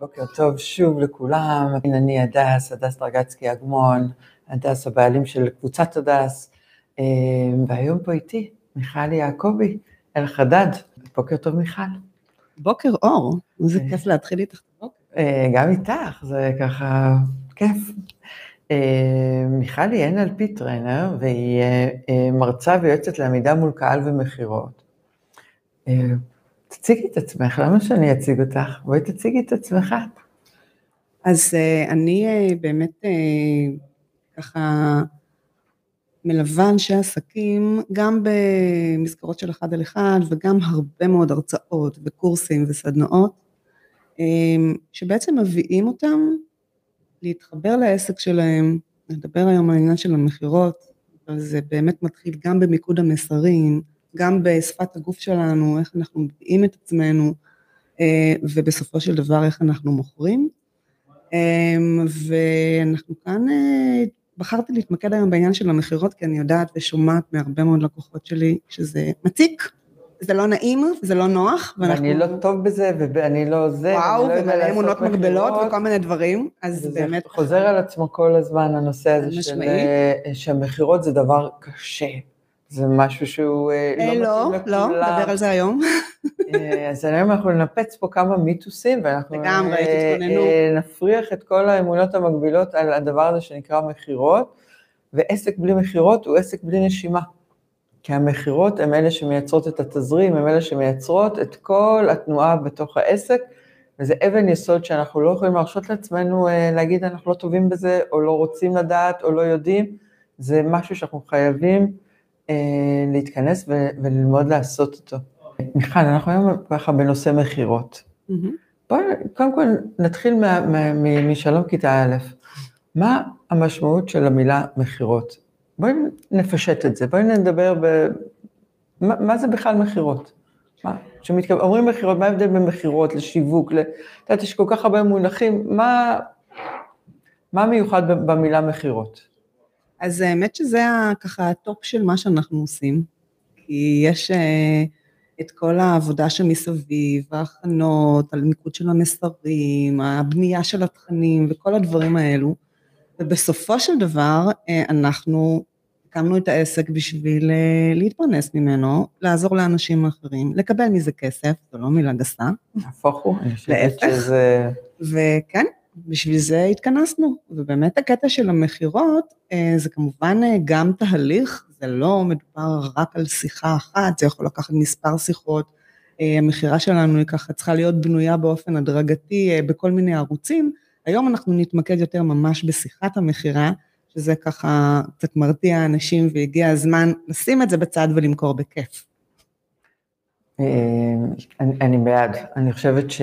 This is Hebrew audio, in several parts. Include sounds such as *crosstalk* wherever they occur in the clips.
בוקר טוב שוב לכולם, אני הדס, הדס דרגצקי אגמון, הדס הבעלים של קבוצת הדס, אה, והיום פה איתי מיכל יעקבי, אלחדד, בוקר טוב מיכל. בוקר אור, איזה כיף להתחיל איתך. אה, גם איתך, זה ככה כיף. אה, מיכל היא NLP trainer, והיא מרצה ויועצת לעמידה מול קהל ומכירות. תציגי את עצמך, למה שאני אציג אותך? בואי תציגי את עצמך. אז uh, אני uh, באמת uh, ככה מלווה אנשי עסקים גם במסגרות של אחד על אחד וגם הרבה מאוד הרצאות וקורסים וסדנאות שבעצם מביאים אותם להתחבר לעסק שלהם, נדבר היום על העניין של המכירות, אבל זה באמת מתחיל גם במיקוד המסרים, גם בשפת הגוף שלנו, איך אנחנו מביאים את עצמנו, אה, ובסופו של דבר איך אנחנו מוכרים. אה, ואנחנו כאן, אה, בחרתי להתמקד היום בעניין של המכירות, כי אני יודעת ושומעת מהרבה מאוד לקוחות שלי שזה מציק, זה לא נעים, זה לא נוח. ואנחנו... ואני לא טוב בזה, ואני לא זה, וואו, לא ומלא אמונות מגבלות וכל מיני דברים, אז באמת... חוזר על עצמו כל הזמן, הנושא הזה של... שהמכירות זה דבר קשה. זה משהו שהוא אה, לא מתאים לא, לכולם. לא, לא, נדבר על זה היום. אה, אז היום אנחנו ננפץ פה כמה מיתוסים, ואנחנו לגמרי, אה. נפריח את כל האמונות המקבילות על הדבר הזה שנקרא מכירות, ועסק בלי מכירות הוא עסק בלי נשימה. כי המכירות הן אלה שמייצרות את התזרים, הן אלה שמייצרות את כל התנועה בתוך העסק, וזה אבן יסוד שאנחנו לא יכולים להרשות לעצמנו להגיד אנחנו לא טובים בזה, או לא רוצים לדעת, או לא יודעים, זה משהו שאנחנו חייבים אה, להתכנס וללמוד לעשות אותו. מיכל, אנחנו היום ככה בנושא מכירות. בואי קודם כל נתחיל משלום כיתה א', מה המשמעות של המילה מכירות? בואי נפשט את זה, בואי נדבר ב... מה, מה זה בכלל מכירות? כשאומרים מכירות, מה ההבדל בין מכירות לשיווק? את יודעת, יש כל כך הרבה מונחים, מה, מה מיוחד במילה מכירות? אז האמת שזה ככה הטופ של מה שאנחנו עושים, כי יש אה, את כל העבודה שמסביב, ההכנות, הליכוד של המסרים, הבנייה של התכנים וכל הדברים האלו, ובסופו של דבר אה, אנחנו הקמנו את העסק בשביל אה, להתפרנס ממנו, לעזור לאנשים אחרים, לקבל מזה כסף, זו לא מילה גסה. נהפוך הוא, אני חושבת שזה... וכן, בשביל זה התכנסנו, ובאמת הקטע של המכירות אה, זה כמובן אה, גם תהליך, זה לא מדובר רק על שיחה אחת, זה יכול לקחת מספר שיחות, אה, המכירה שלנו היא ככה צריכה להיות בנויה באופן הדרגתי בכל מיני ערוצים, היום אנחנו נתמקד יותר ממש בשיחת המכירה, שזה ככה קצת מרתיע אנשים והגיע הזמן לשים את זה בצד ולמכור בכיף. אני, אני בעד. אני חושבת ש,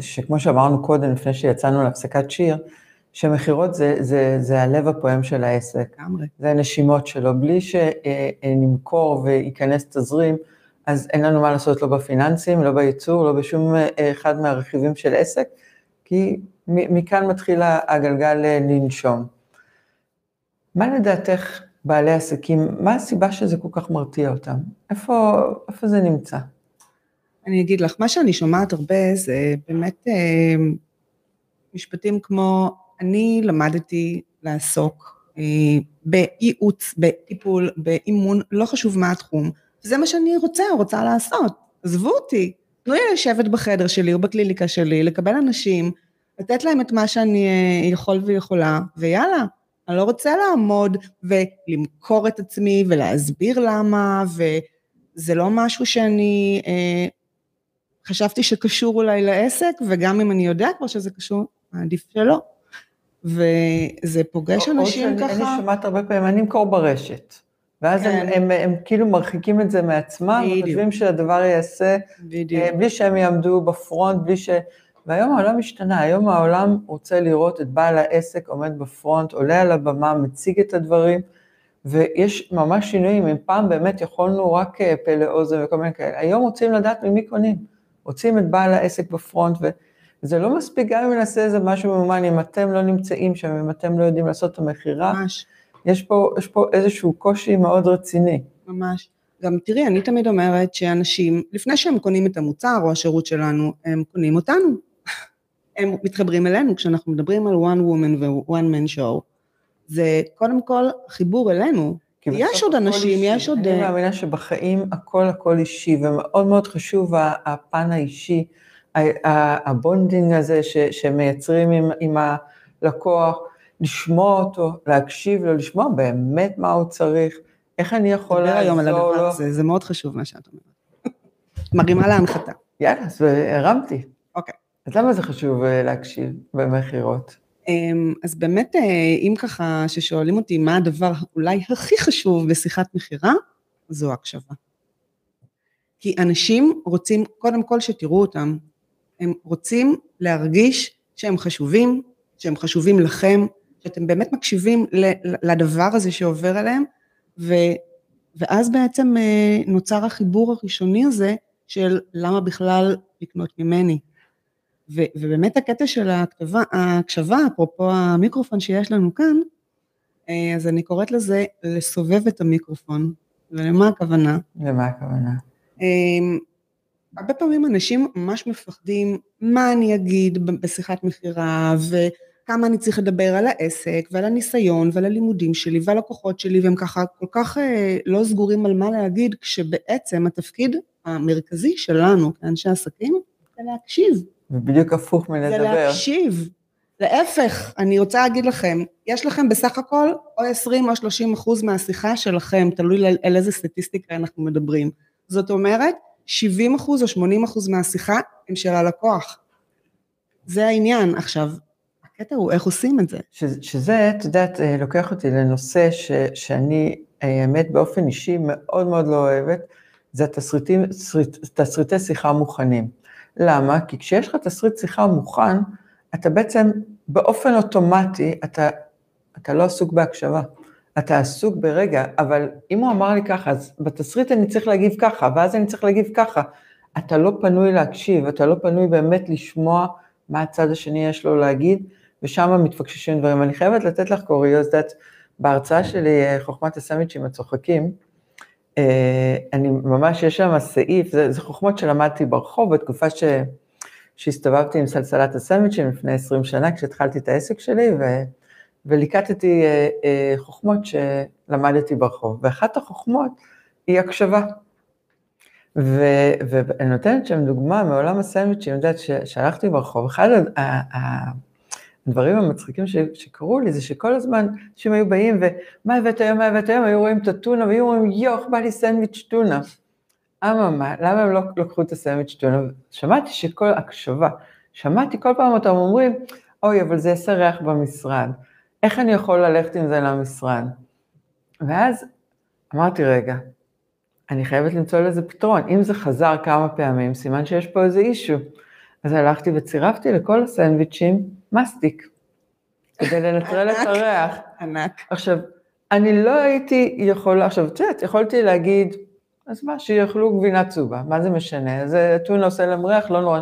שכמו שאמרנו קודם, לפני שיצאנו להפסקת שיר, שמכירות זה, זה, זה הלב הפועם של העסק. לגמרי. זה הנשימות שלו. בלי שנמכור וייכנס תזרים, אז אין לנו מה לעשות לא בפיננסים, לא בייצור, לא בשום אחד מהרכיבים של עסק, כי מכאן מתחיל הגלגל לנשום. מה לדעתך בעלי עסקים, מה הסיבה שזה כל כך מרתיע אותם? איפה, איפה זה נמצא? אני אגיד לך, מה שאני שומעת הרבה זה באמת אה, משפטים כמו, אני למדתי לעסוק אה, בייעוץ, בטיפול, באימון, לא חשוב מה התחום, זה מה שאני רוצה או רוצה לעשות, עזבו אותי, תנו לי לשבת בחדר שלי או בקליניקה שלי, לקבל אנשים, לתת להם את מה שאני אה, יכול ויכולה, ויאללה, אני לא רוצה לעמוד ולמכור את עצמי ולהסביר למה, וזה לא משהו שאני אה, חשבתי שקשור אולי לעסק, וגם אם אני יודע כבר שזה קשור, עדיף שלא. וזה פוגש אנשים או ככה... או שאני שומעת הרבה פעמים, אני אמכור ברשת. ואז כן. הם, הם, הם, הם כאילו מרחיקים את זה מעצמם, וחושבים שהדבר ייעשה, בדיוק. אה, בלי שהם יעמדו בפרונט, בלי ש... והיום העולם השתנה, היום העולם רוצה לראות את בעל העסק עומד בפרונט, עולה על הבמה, מציג את הדברים, ויש ממש שינויים, אם פעם באמת יכולנו רק אה, פה לאוזן וכל מיני כאלה, היום רוצים לדעת ממי קונים. רוצים את בעל העסק בפרונט, וזה לא מספיק גם אם נעשה איזה משהו ממומן, אם אתם לא נמצאים שם, אם אתם לא יודעים לעשות את המכירה, ממש. יש פה, יש פה איזשהו קושי מאוד רציני. ממש. גם תראי, אני תמיד אומרת שאנשים, לפני שהם קונים את המוצר או השירות שלנו, הם קונים אותנו. *laughs* הם מתחברים אלינו כשאנחנו מדברים על one woman ו-one man show. זה קודם כל חיבור אלינו. יש עוד אנשים, אישי. יש עוד... אני אה, מאמינה שבחיים הכל הכל אישי, ומאוד מאוד חשוב הפן האישי, ה bonding הזה ש, שמייצרים עם, עם הלקוח, לשמוע אותו, להקשיב לו, לשמוע באמת מה הוא צריך, איך אני יכול נדבר היום על לעזור הדבר לו. הזה, זה מאוד חשוב מה שאת אומרת. *laughs* מרימה להנחתה. יאללה, אז הרמתי. אוקיי. אז למה זה חשוב אה, להקשיב במכירות? אמ, אז באמת, אה, אם ככה, ששואלים אותי מה הדבר אולי הכי חשוב בשיחת מכירה, זו הקשבה. כי אנשים רוצים, קודם כל שתראו אותם, הם רוצים להרגיש שהם חשובים, שהם חשובים לכם, שאתם באמת מקשיבים לדבר הזה שעובר עליהם, ו, ואז בעצם אה, נוצר החיבור הראשוני הזה של למה בכלל לקנות ממני. ו, ובאמת הקטע של הכתבה, ההקשבה, אפרופו המיקרופון שיש לנו כאן, אה, אז אני קוראת לזה לסובב את המיקרופון. ולמה הכוונה? למה הכוונה? אמ, הרבה פעמים אנשים ממש מפחדים מה אני אגיד בשיחת מכירה וכמה אני צריך לדבר על העסק ועל הניסיון ועל הלימודים שלי ועל הכוחות שלי והם ככה כל כך אה, לא סגורים על מה להגיד כשבעצם התפקיד המרכזי שלנו כאנשי עסקים זה להקשיב, ובדיוק הפוך זה מלדבר. להקשיב. להפך, אני רוצה להגיד לכם, יש לכם בסך הכל או 20 או 30 אחוז מהשיחה שלכם, תלוי על, על איזה סטטיסטיקה אנחנו מדברים. זאת אומרת, 70 אחוז או 80 אחוז מהשיחה הם של הלקוח. זה העניין. עכשיו, הקטע הוא איך עושים את זה. ש, שזה, את יודעת, אה, לוקח אותי לנושא ש, שאני, אה, האמת, באופן אישי מאוד מאוד לא אוהבת, זה התסריטים, תסריט, תסריטי שיחה מוכנים. למה? כי כשיש לך תסריט שיחה מוכן, אתה בעצם באופן אוטומטי, אתה, אתה לא עסוק בהקשבה. אתה עסוק ברגע, אבל אם הוא אמר לי ככה, אז בתסריט אני צריך להגיב ככה, ואז אני צריך להגיב ככה. אתה לא פנוי להקשיב, אתה לא פנוי באמת לשמוע מה הצד השני יש לו להגיד, ושם מתפקששים דברים. אני חייבת לתת לך קוריוז, בהרצאה שלי, חוכמת הסמיצ'ים הצוחקים, אה, אני ממש, יש שם סעיף, זה, זה חוכמות שלמדתי ברחוב בתקופה ש, שהסתובבתי עם סלסלת הסמיצ'ים לפני 20 שנה, כשהתחלתי את העסק שלי, ו, וליקטתי אה, אה, חוכמות שלמדתי ברחוב. ואחת החוכמות היא הקשבה. ו- ואני נותנת שם דוגמה מעולם הסנדוויצ'ים, אני יודעת שהלכתי ברחוב, אחד ה- הדברים המצחיקים שקרו לי זה שכל הזמן אנשים היו באים ומה הבאת היום, מה הבאת היום, היו רואים את הטונה והיו אומרים איך בא לי סנדוויץ' טונה. אממה, למה הם לא לקחו את הסנדוויץ' טונה? שמעתי שכל הקשבה, שמעתי כל פעם אותם אומרים, אוי, אבל זה יעשה ריח במשרד, איך אני יכול ללכת עם זה למשרד? ואז אמרתי, רגע, אני חייבת למצוא לזה פתרון. אם זה חזר כמה פעמים, סימן שיש פה איזה אישו. אז הלכתי וצירפתי לכל הסנדוויצ'ים מסטיק, כדי לנטרל את הריח. ענק. עכשיו, אני לא הייתי יכולה, עכשיו, את יודעת, יכולתי להגיד, אז מה, שיאכלו גבינה צהובה, מה זה משנה? זה טונה עושה להם ריח, לא נורא.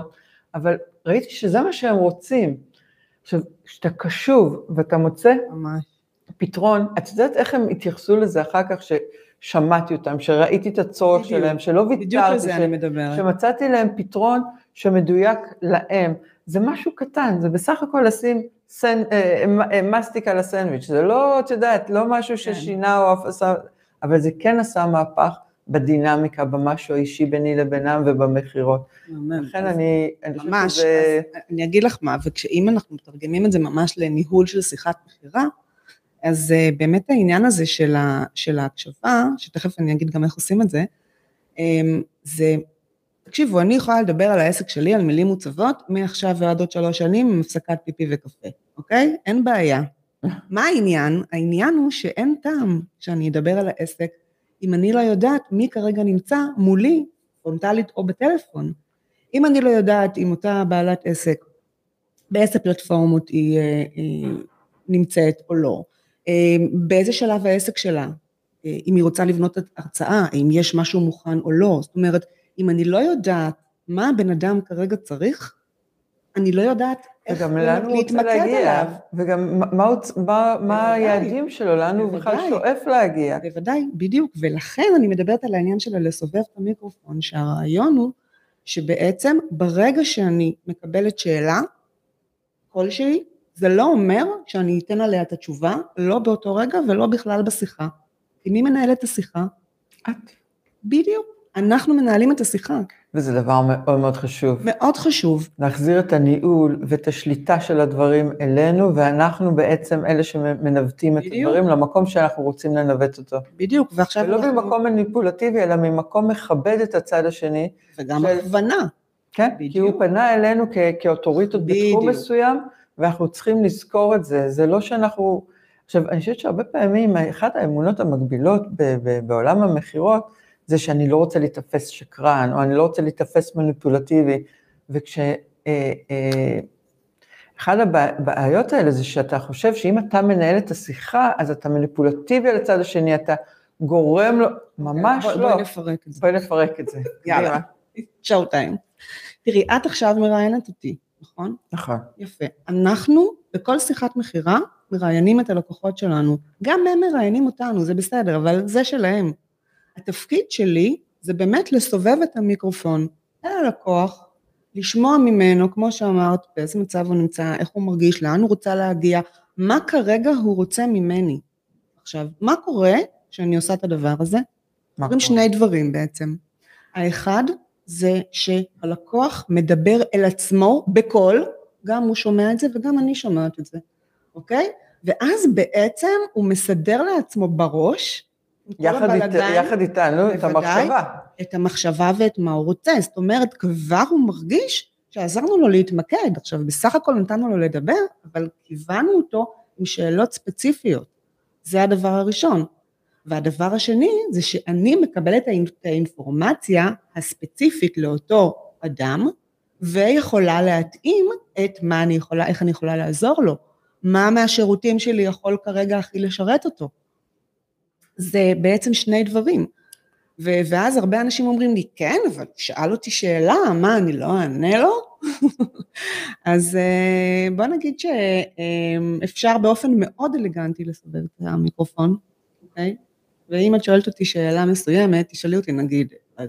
אבל ראיתי שזה מה שהם רוצים. עכשיו, כשאתה קשוב ואתה מוצא ממש. פתרון, את יודעת איך הם התייחסו לזה אחר כך ששמעתי אותם, שראיתי את הצורך בדיוק. שלהם, שלא בדיוק ויתרתי, על זה אני מדברת. שמצאתי להם פתרון שמדויק להם. זה משהו קטן, זה בסך הכל לשים סנ... אה, אה, מסטיק על הסנדוויץ', זה לא, את יודעת, לא משהו ששינה או אף עשה, אבל זה כן עשה מהפך בדינמיקה, במשהו האישי ביני לבינם ובמכירות. לכן אני, אני חושבת שזה... אני אגיד לך מה, וכשאם אנחנו מתרגמים את זה ממש לניהול של שיחת מכירה, אז אה, באמת העניין הזה של ההקשבה, שתכף אני אגיד גם איך עושים את זה, אמ, זה, תקשיבו, אני יכולה לדבר על העסק שלי, על מילים מוצבות, מעכשיו ועד עוד שלוש שנים עם הפסקת פיפי וקפה, אוקיי? אין בעיה. מה העניין? העניין הוא שאין טעם שאני אדבר על העסק אם אני לא יודעת מי כרגע נמצא מולי, פרונטלית או בטלפון. אם אני לא יודעת אם אותה בעלת עסק, באיזה פלטפורמות היא, אה, היא נמצאת או לא, אה, באיזה שלב העסק שלה, אה, אם היא רוצה לבנות הרצאה, האם יש משהו מוכן או לא, זאת אומרת, אם אני לא יודעת מה הבן אדם כרגע צריך, אני לא יודעת איך להתמקד להגיע, עליו. וגם מה- מה מה-. היעדים שלו, לאן הוא בכלל. שואף להגיע. בוודאי, בדיוק, ולכן אני מדברת על העניין של לסובב את המיקרופון, שהרעיון הוא שבעצם ברגע שאני מקבלת שאלה, כלשהי, זה לא אומר שאני אתן עליה את התשובה, לא באותו רגע ולא בכלל בשיחה. כי מי מנהל את השיחה? את. בדיוק. אנחנו מנהלים את השיחה. וזה דבר מאוד מאוד חשוב. מאוד חשוב. להחזיר את הניהול ואת השליטה של הדברים אלינו, ואנחנו בעצם אלה שמנווטים את בדיוק. הדברים למקום שאנחנו רוצים לנווט אותו. בדיוק, ועכשיו ולא אנחנו... ממקום מניפולטיבי, אלא ממקום מכבד את הצד השני, וגם של- הכוונה. כן? בדיוק. כי הוא פנה אלינו כ- כאוטוריטות בתחום בדיוק. מסוים, ואנחנו צריכים לזכור את זה. זה לא שאנחנו... עכשיו, אני חושבת שהרבה פעמים, אחת האמונות המקבילות ב- ב- בעולם המכירות, זה שאני לא רוצה להיתפס שקרן, או אני לא רוצה להיתפס מניפולטיבי. וכש... אה, אה, אחד הבעיות האלה זה שאתה חושב שאם אתה מנהל את השיחה, אז אתה מניפולטיבי על הצד השני, אתה גורם לו, ממש בואי- לא. בואי נפרק את זה. בואי נפרק את זה. *laughs* יאללה. שואו טיים. תראי, את עכשיו מראיינת אותי, נכון? נכון. יפה. אנחנו, בכל שיחת מכירה, מראיינים את הלקוחות שלנו. גם הם מראיינים אותנו, זה בסדר, אבל זה שלהם. התפקיד שלי זה באמת לסובב את המיקרופון אל הלקוח, לשמוע ממנו, כמו שאמרת, באיזה מצב הוא נמצא, איך הוא מרגיש, לאן הוא רוצה להגיע, מה כרגע הוא רוצה ממני. עכשיו, מה קורה כשאני עושה את הדבר הזה? קורים? שני דברים בעצם. האחד זה שהלקוח מדבר אל עצמו בקול, גם הוא שומע את זה וגם אני שומעת את זה, אוקיי? ואז בעצם הוא מסדר לעצמו בראש, יחד, אית, הבלגן, יחד איתנו את בוודאי. המחשבה. את המחשבה ואת מה הוא רוצה. זאת אומרת, כבר הוא מרגיש שעזרנו לו להתמקד. עכשיו, בסך הכל נתנו לו לדבר, אבל כיוונו אותו עם שאלות ספציפיות. זה הדבר הראשון. והדבר השני זה שאני מקבלת את את האינפורמציה הספציפית לאותו אדם, ויכולה להתאים את מה אני יכולה, איך אני יכולה לעזור לו. מה מהשירותים שלי יכול כרגע הכי לשרת אותו. זה בעצם שני דברים. ו- ואז הרבה אנשים אומרים לי, כן, אבל הוא שאל אותי שאלה, מה, אני לא אענה לו? *laughs* אז אה, בוא נגיד שאפשר באופן מאוד אלגנטי לסובב את המיקרופון, אוקיי? ואם את שואלת אותי שאלה מסוימת, תשאלי אותי, נגיד, לא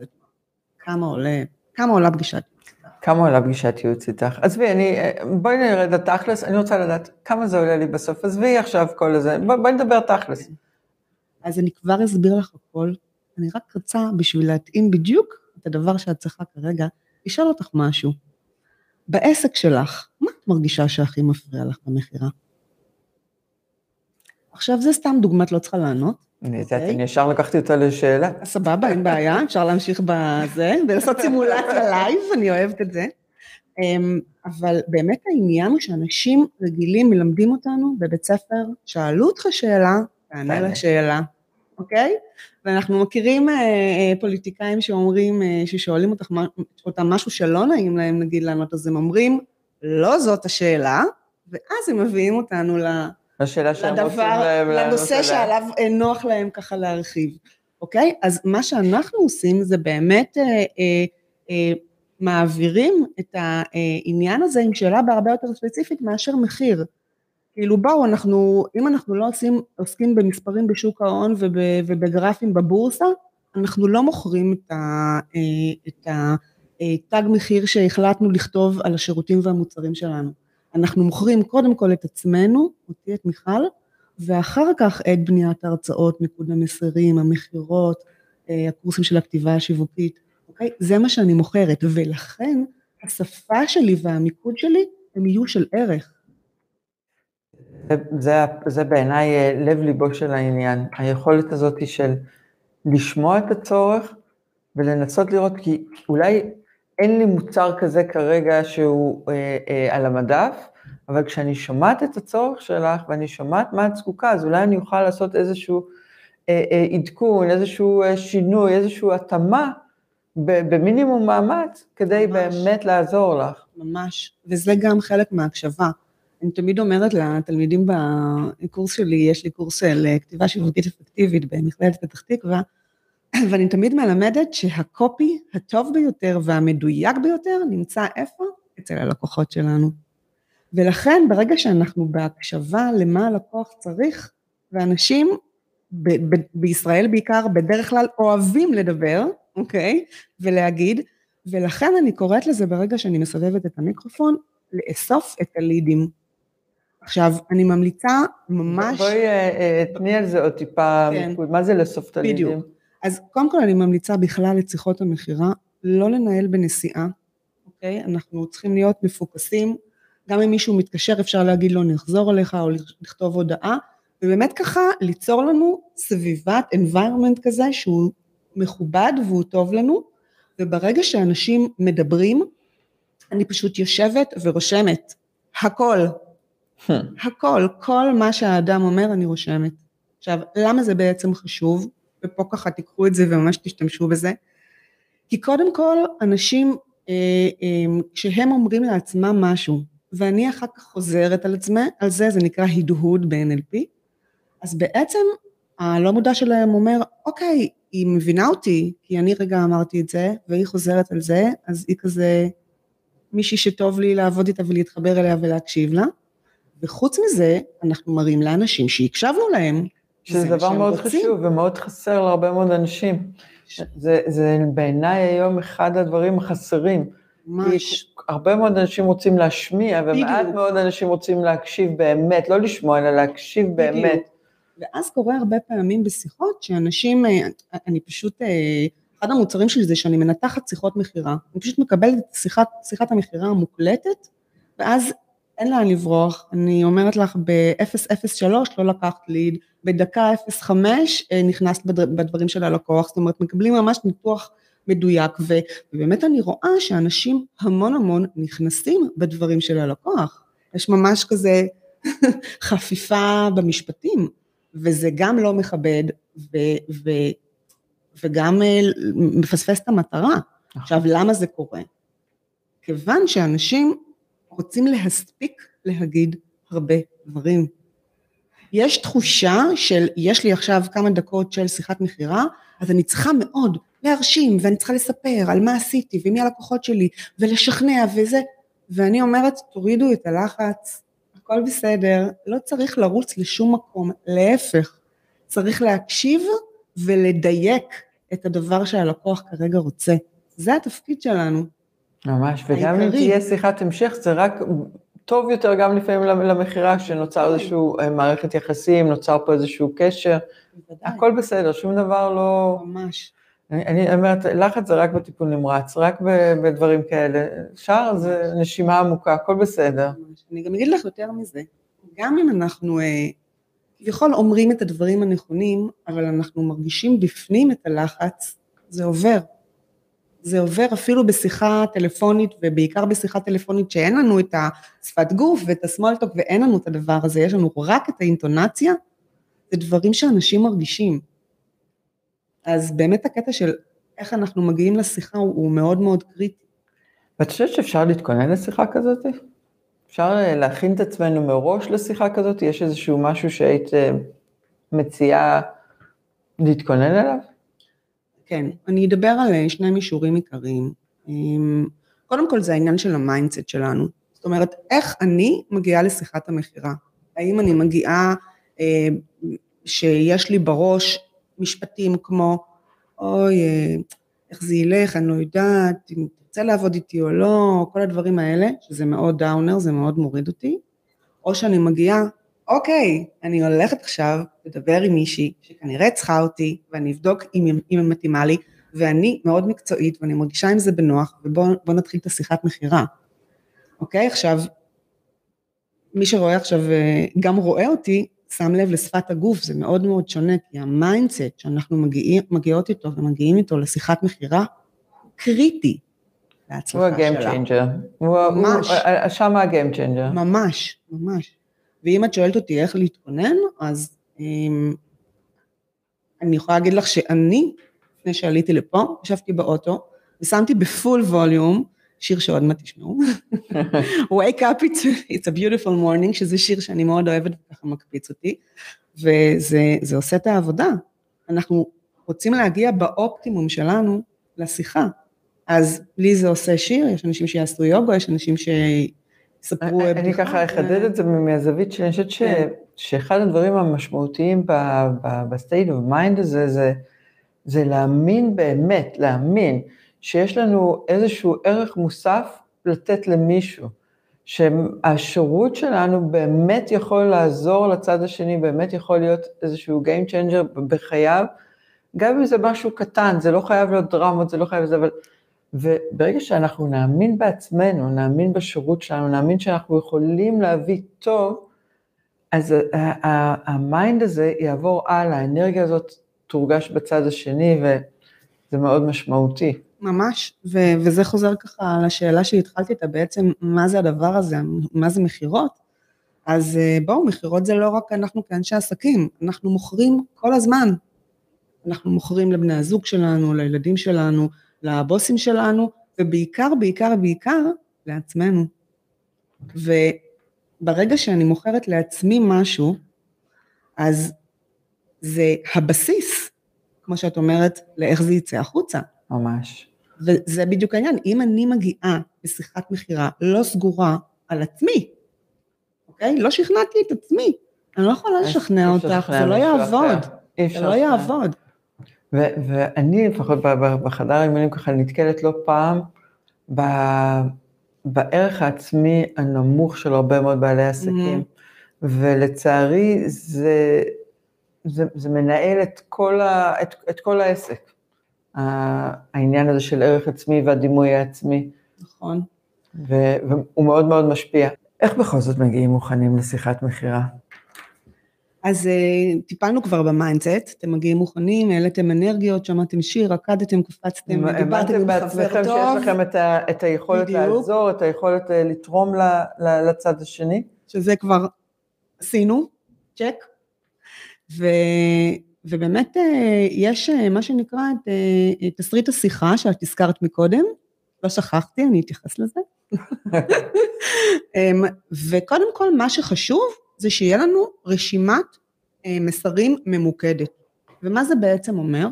כמה עולה, כמה עולה פגישת כמה עולה פגישת ייעוץ איתך? עזבי, אני, בואי נרד לתכלס, אני רוצה לדעת כמה זה עולה לי בסוף. עזבי עכשיו כל הזה, בואי נדבר תכלס. אז אני כבר אסביר לך הכל, אני רק רוצה בשביל להתאים בדיוק את הדבר שאת צריכה כרגע, לשאול אותך משהו. בעסק שלך, מה את מרגישה שהכי מפריע לך במכירה? עכשיו זה סתם דוגמה, את לא צריכה לענות. אני יודעת, אוקיי. אני ישר לקחתי אותה לשאלה. סבבה, אין בעיה, אפשר להמשיך בזה, ולעשות סימולציה live, אני אוהבת את זה. אמ, אבל באמת העניין הוא שאנשים רגילים מלמדים אותנו בבית ספר, שאלו אותך שאלה, תענה. לשאלה, אוקיי? ואנחנו מכירים אה, אה, פוליטיקאים שאומרים, אה, ששואלים אותך, אותם משהו שלא נעים להם נגיד לענות, אז הם אומרים, לא זאת השאלה, ואז הם מביאים אותנו ל... השאלה שהם רוצים לדבר, להם לענות לנושא. שעליו אה, נוח להם ככה להרחיב, אוקיי? אז מה שאנחנו עושים זה באמת אה, אה, אה, מעבירים את העניין הזה עם שאלה בהרבה יותר ספציפית מאשר מחיר. כאילו בואו, אנחנו, אם אנחנו לא עושים, עוסקים במספרים בשוק ההון וב, ובגרפים בבורסה, אנחנו לא מוכרים את, ה, אה, את התג מחיר שהחלטנו לכתוב על השירותים והמוצרים שלנו. אנחנו מוכרים קודם כל את עצמנו, אותי, את מיכל, ואחר כך את בניית ההרצאות, מיקוד המסרים, המכירות, אה, הקורסים של הכתיבה השיווקית, אוקיי? זה מה שאני מוכרת, ולכן השפה שלי והמיקוד שלי הם יהיו של ערך. זה, זה, זה בעיניי אה, לב ליבו של העניין, היכולת הזאת של לשמוע את הצורך ולנסות לראות, כי אולי אין לי מוצר כזה כרגע שהוא אה, אה, על המדף, אבל כשאני שומעת את הצורך שלך ואני שומעת מה את זקוקה, אז אולי אני אוכל לעשות איזשהו אה, אה, עדכון, איזשהו אה, שינוי, איזשהו התאמה במינימום מאמץ, כדי ממש. באמת לעזור לך. ממש, וזה גם חלק מההקשבה. אני תמיד אומרת לתלמידים בקורס שלי, יש לי קורס של כתיבה שיווקית אפקטיבית במכללת פתח תקווה, *clears throat* ואני תמיד מלמדת שהקופי הטוב ביותר והמדויק ביותר נמצא איפה? אצל הלקוחות שלנו. ולכן ברגע שאנחנו בהקשבה למה הלקוח צריך, ואנשים ב- ב- בישראל בעיקר בדרך כלל אוהבים לדבר, אוקיי? ולהגיד, ולכן אני קוראת לזה ברגע שאני מסובבת את המיקרופון, לאסוף את הלידים. עכשיו, אני ממליצה ממש... בואי אה, אה, תני על זה עוד טיפה, כן. מה זה לאסוף את הלידים? בדיוק. אז קודם כל אני ממליצה בכלל את שיחות המכירה, לא לנהל בנסיעה, אוקיי? אנחנו צריכים להיות מפוקסים, גם אם מישהו מתקשר אפשר להגיד לו נחזור אליך או לכתוב הודעה, ובאמת ככה ליצור לנו סביבת environment כזה שהוא מכובד והוא טוב לנו, וברגע שאנשים מדברים, אני פשוט יושבת ורושמת הכל, הכל, כל מה שהאדם אומר אני רושמת. עכשיו, למה זה בעצם חשוב? ופה ככה תיקחו את זה וממש תשתמשו בזה. כי קודם כל, אנשים, אה, אה, כשהם אומרים לעצמם משהו, ואני אחר כך חוזרת על עצמי, על זה, זה נקרא הדהוד ב-NLP, אז בעצם הלא מודע שלהם אומר, אוקיי, היא מבינה אותי, כי אני רגע אמרתי את זה, והיא חוזרת על זה, אז היא כזה מישהי שטוב לי לעבוד איתה ולהתחבר אליה ולהקשיב לה. וחוץ מזה, אנחנו מראים לאנשים שהקשבנו להם. שזה זה דבר מאוד רוצים. חשוב ומאוד חסר להרבה מאוד אנשים. זה, זה בעיניי היום אחד הדברים החסרים. ממש. הרבה מאוד אנשים רוצים להשמיע, ומעט בדיוק. מאוד אנשים רוצים להקשיב באמת, לא לשמוע, אלא להקשיב באמת. ואז קורה הרבה פעמים בשיחות שאנשים, אה, אני פשוט, אה, אחד המוצרים שלי זה שאני מנתחת שיחות מכירה. אני פשוט מקבלת את שיחת, שיחת המכירה המוקלטת, ואז אין לאן לברוח. אני אומרת לך, ב-003 לא לקחת ליד, בדקה 05 אה, נכנסת בדברים של הלקוח, זאת אומרת, מקבלים ממש ניתוח מדויק, ובאמת אני רואה שאנשים המון המון נכנסים בדברים של הלקוח. יש ממש כזה *laughs* חפיפה במשפטים, וזה גם לא מכבד, ו- ו- וגם אה, מפספס את המטרה. עכשיו, למה זה קורה? כיוון שאנשים רוצים להספיק להגיד הרבה דברים. יש תחושה של, יש לי עכשיו כמה דקות של שיחת מכירה, אז אני צריכה מאוד להרשים, ואני צריכה לספר על מה עשיתי, ומי הלקוחות שלי, ולשכנע וזה, ואני אומרת, תורידו את הלחץ, הכל בסדר, לא צריך לרוץ לשום מקום, להפך, צריך להקשיב ולדייק את הדבר שהלקוח כרגע רוצה. זה התפקיד שלנו. ממש, וגם אם. תהיה שיחת המשך, זה רק טוב יותר גם לפעמים למכירה, שנוצר איזשהו אה, מערכת יחסים, נוצר פה איזשהו קשר, בוודאי, הכל בסדר, שום דבר לא... ממש. אני, אומרת, לחץ זה רק בטיפול נמרץ, רק בדברים כאלה. שאר זה נשימה עמוקה, הכל בסדר. ממש. אני גם אגיד לך יותר מזה, גם אם אנחנו אה, כביכול אומרים את הדברים הנכונים, אבל אנחנו מרגישים בפנים את הלחץ, זה עובר. זה עובר אפילו בשיחה טלפונית, ובעיקר בשיחה טלפונית שאין לנו את השפת גוף ואת הסמולטוק ואין לנו את הדבר הזה, יש לנו רק את האינטונציה, זה דברים שאנשים מרגישים. אז באמת הקטע של איך אנחנו מגיעים לשיחה הוא, הוא מאוד מאוד קריטי. ואת חושבת שאפשר להתכונן לשיחה כזאת? אפשר אה, להכין את עצמנו מראש לשיחה כזאת? יש איזשהו משהו שהיית אה, מציעה להתכונן אליו? כן, אני אדבר על אה, שני מישורים עיקריים. אמ, קודם כל זה העניין של ה mindset שלנו. זאת אומרת, איך אני מגיעה לשיחת המכירה? האם אני מגיעה אה, שיש לי בראש משפטים כמו, אוי, אה, איך זה ילך, אני לא יודעת, אם תרצה לעבוד איתי או לא, כל הדברים האלה, שזה מאוד דאונר, זה מאוד מוריד אותי. או שאני מגיעה, אוקיי, אני הולכת עכשיו לדבר עם מישהי שכנראה צריכה אותי, ואני אבדוק אם, אם היא מתאימה לי, ואני מאוד מקצועית ואני מרגישה עם זה בנוח, ובואו נתחיל את השיחת מכירה. אוקיי, עכשיו, מי שרואה עכשיו, אה, גם רואה אותי, שם לב לשפת הגוף, זה מאוד מאוד שונה, כי ה mindset שאנחנו מגיעים, מגיעות איתו ומגיעים איתו לשיחת מכירה, הוא קריטי להצלחה שלה. changer. הוא ה- ממש. הוא- ה- שם ה-game changer. ממש, ממש. ואם את שואלת אותי איך להתכונן, אז אמ, אני יכולה להגיד לך שאני, לפני שעליתי לפה, ישבתי באוטו, ושמתי בפול ווליום, שיר שעוד מעט תשמעו, *laughs* Wake up, it's, it's a beautiful morning, שזה שיר שאני מאוד אוהבת וככה מקפיץ אותי, וזה זה עושה את העבודה. אנחנו רוצים להגיע באופטימום שלנו לשיחה. אז לי זה עושה שיר, יש אנשים שיעשו יוגה, יש אנשים שיספרו אני בדיחה. ככה אחדד את זה מהזווית שלי, אני חושבת כן. שאחד הדברים המשמעותיים ב- ב- ב-state of mind הזה, זה, זה להאמין באמת, להאמין שיש לנו איזשהו ערך מוסף לתת למישהו. שהשירות שלנו באמת יכול לעזור לצד השני, באמת יכול להיות איזשהו Game Changer בחייו, גם אם זה משהו קטן, זה לא חייב להיות דרמות, זה לא חייב לזה, אבל... וברגע שאנחנו נאמין בעצמנו, נאמין בשירות שלנו, נאמין שאנחנו יכולים להביא טוב, אז ה mind הזה יעבור הלאה, האנרגיה הזאת תורגש בצד השני, וזה מאוד משמעותי. ממש, ו- וזה חוזר ככה לשאלה שהתחלתי איתה בעצם, מה זה הדבר הזה, מה זה מכירות? אז אה, בואו, מכירות זה לא רק אנחנו כאנשי עסקים, אנחנו מוכרים כל הזמן. אנחנו מוכרים לבני הזוג שלנו, לילדים שלנו, לבוסים שלנו, ובעיקר, בעיקר, בעיקר, לעצמנו. וברגע שאני מוכרת לעצמי משהו, אז זה הבסיס, כמו שאת אומרת, לאיך זה יצא החוצה. ממש. וזה בדיוק העניין, אם אני מגיעה בשיחת מכירה לא סגורה על עצמי, אוקיי? לא שכנעתי את עצמי, אני לא יכולה לשכנע אותך, זה לא יעבוד, זה לא יעבוד. ואני לפחות בחדר האימונים ככה נתקלת לא פעם ב, בערך העצמי הנמוך של הרבה מאוד בעלי עסקים, מממ. ולצערי זה, זה, זה מנהל את כל, ה, את, את כל העסק. העניין הזה של ערך עצמי והדימוי העצמי. נכון. והוא מאוד מאוד משפיע. איך בכל זאת מגיעים מוכנים לשיחת מכירה? אז אה, טיפלנו כבר ב mindset, אתם מגיעים מוכנים, העליתם אנרגיות, שמעתם שיר, רקדתם, קפצתם, דיברתם עם חבר טוב. שיש לכם את, ה, את היכולת בדיוק. לעזור, את היכולת uh, לתרום ל, ל, לצד השני. שזה כבר עשינו, צ'ק. ו, ובאמת uh, יש מה שנקרא את תסריט השיחה שאת הזכרת מקודם, לא שכחתי, אני אתייחס לזה. um, *laughs* *laughs* וקודם כל, מה שחשוב, זה שיהיה לנו רשימת אה, מסרים ממוקדת. ומה זה בעצם אומר?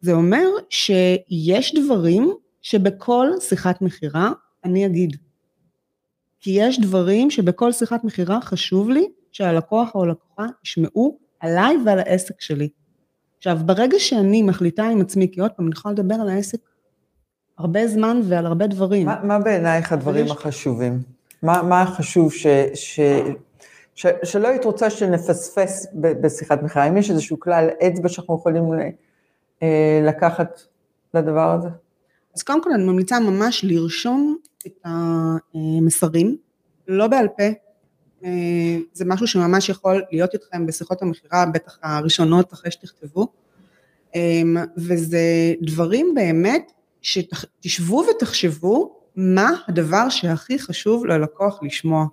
זה אומר שיש דברים שבכל שיחת מכירה אני אגיד. כי יש דברים שבכל שיחת מכירה חשוב לי שהלקוח או הלקוחה ישמעו עליי ועל העסק שלי. עכשיו, ברגע שאני מחליטה עם עצמי, כי עוד פעם, אני יכולה לדבר על העסק הרבה זמן ועל הרבה דברים. מה, מה בעינייך הדברים יש... החשובים? מה, מה חשוב ש, ש, ש, שלא היית רוצה שנפספס בשיחת מכירה, האם יש איזשהו כלל אצבע שאנחנו יכולים אה, לקחת לדבר הזה? אז קודם כל אני ממליצה ממש לרשום את המסרים, לא בעל פה, אה, זה משהו שממש יכול להיות איתכם בשיחות המכירה, בטח הראשונות אחרי שתכתבו, אה, וזה דברים באמת שתשבו ותחשבו מה הדבר שהכי חשוב ללקוח לשמוע.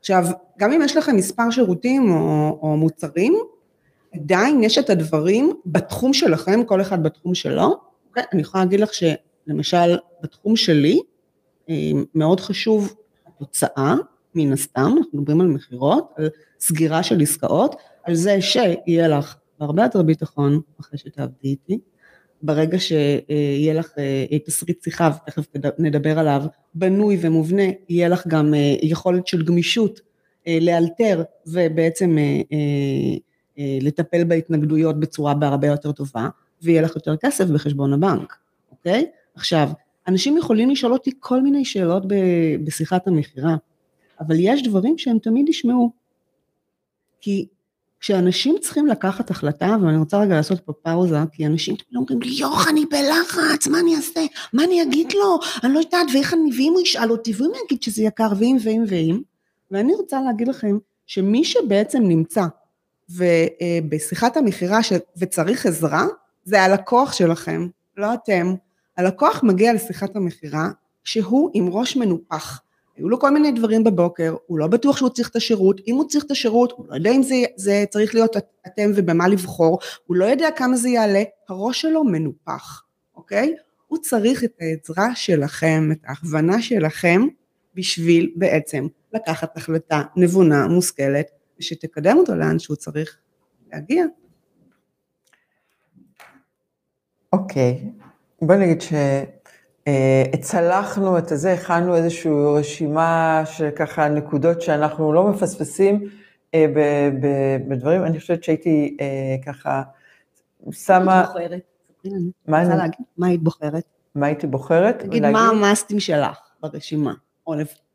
עכשיו, גם אם יש לכם מספר שירותים או, או מוצרים, עדיין יש את הדברים בתחום שלכם, כל אחד בתחום שלו. Okay, אוקיי? אני יכולה להגיד לך שלמשל בתחום שלי, אה, מאוד חשוב התוצאה, מן הסתם, אנחנו מדברים על מכירות, על סגירה של עסקאות, על זה שיהיה לך הרבה יותר ביטחון אחרי שתעבדי איתי, ברגע שיהיה לך אה, תסריט שיחה, ותכף נדבר עליו, בנוי ומובנה, יהיה לך גם אה, יכולת של גמישות אה, לאלתר ובעצם לטפל בהתנגדויות בצורה בהרבה יותר טובה, ויהיה לך יותר כסף בחשבון הבנק, אוקיי? עכשיו, אנשים יכולים לשאול אותי כל מיני שאלות בשיחת המכירה, אבל יש דברים שהם תמיד ישמעו. כי כשאנשים צריכים לקחת החלטה, ואני רוצה רגע לעשות פה פאוזה, כי אנשים תמיד אומרים לי, יוח, אני בלחץ, מה אני אעשה? מה אני אגיד לו? אני לא יודעת, ואיך אני, ואם הוא ישאל אותי, ואם הוא יגיד שזה יקר, ואם, ואם, ואם. ואני רוצה להגיד לכם, שמי שבעצם נמצא בשיחת המכירה וצריך עזרה, זה הלקוח שלכם, לא אתם. הלקוח מגיע לשיחת המכירה שהוא עם ראש מנופח. היו לו כל מיני דברים בבוקר, הוא לא בטוח שהוא צריך את השירות, אם הוא צריך את השירות, הוא לא יודע אם זה, זה צריך להיות אתם ובמה לבחור, הוא לא יודע כמה זה יעלה, הראש שלו מנופח, אוקיי? הוא צריך את העזרה שלכם, את ההכוונה שלכם, בשביל בעצם לקחת החלטה נבונה, מושכלת, ושתקדם אותו לאן שהוא צריך להגיע. אוקיי, בוא נגיד ש... הצלחנו את הזה, הכנו איזושהי רשימה של ככה נקודות שאנחנו לא מפספסים אה, בדברים, אני חושבת שהייתי אה, ככה שמה... מה היית בוחרת? מה אני... מה היית בוחרת? מה הייתי בוחרת? תגיד מה המאסטים שלך ברשימה,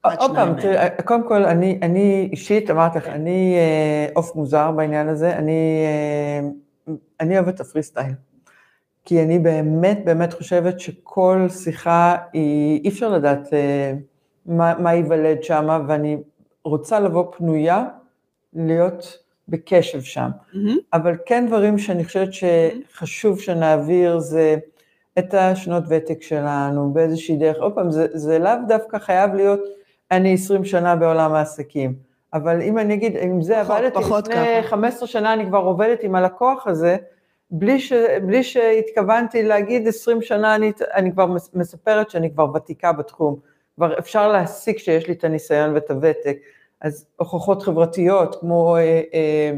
אחד, עוד פעם, תראי, קודם כל, אני, אני אישית, אמרתי לך, אני אה, עוף מוזר בעניין הזה, אני, אה, אני אוהבת את הפרי סטייל. כי אני באמת באמת חושבת שכל שיחה היא, אי אפשר לדעת אה, מה, מה ייוולד שם, ואני רוצה לבוא פנויה, להיות בקשב שם. מהמם. אבל כן דברים שאני חושבת שחשוב שנעביר זה את השנות ותק שלנו באיזושהי דרך. עוד פעם, זה, זה לאו דווקא חייב להיות אני 20 שנה בעולם העסקים. אבל אם אני אגיד, אם זה פחות, עבדתי פחות לפני ככה. 15 שנה, אני כבר עובדת עם הלקוח הזה, בלי, ש, בלי שהתכוונתי להגיד 20 שנה, אני, אני כבר מס- מספרת שאני כבר ותיקה בתחום. כבר אפשר להסיק שיש לי את הניסיון ואת הוותק. אז הוכחות חברתיות, כמו אה, אה,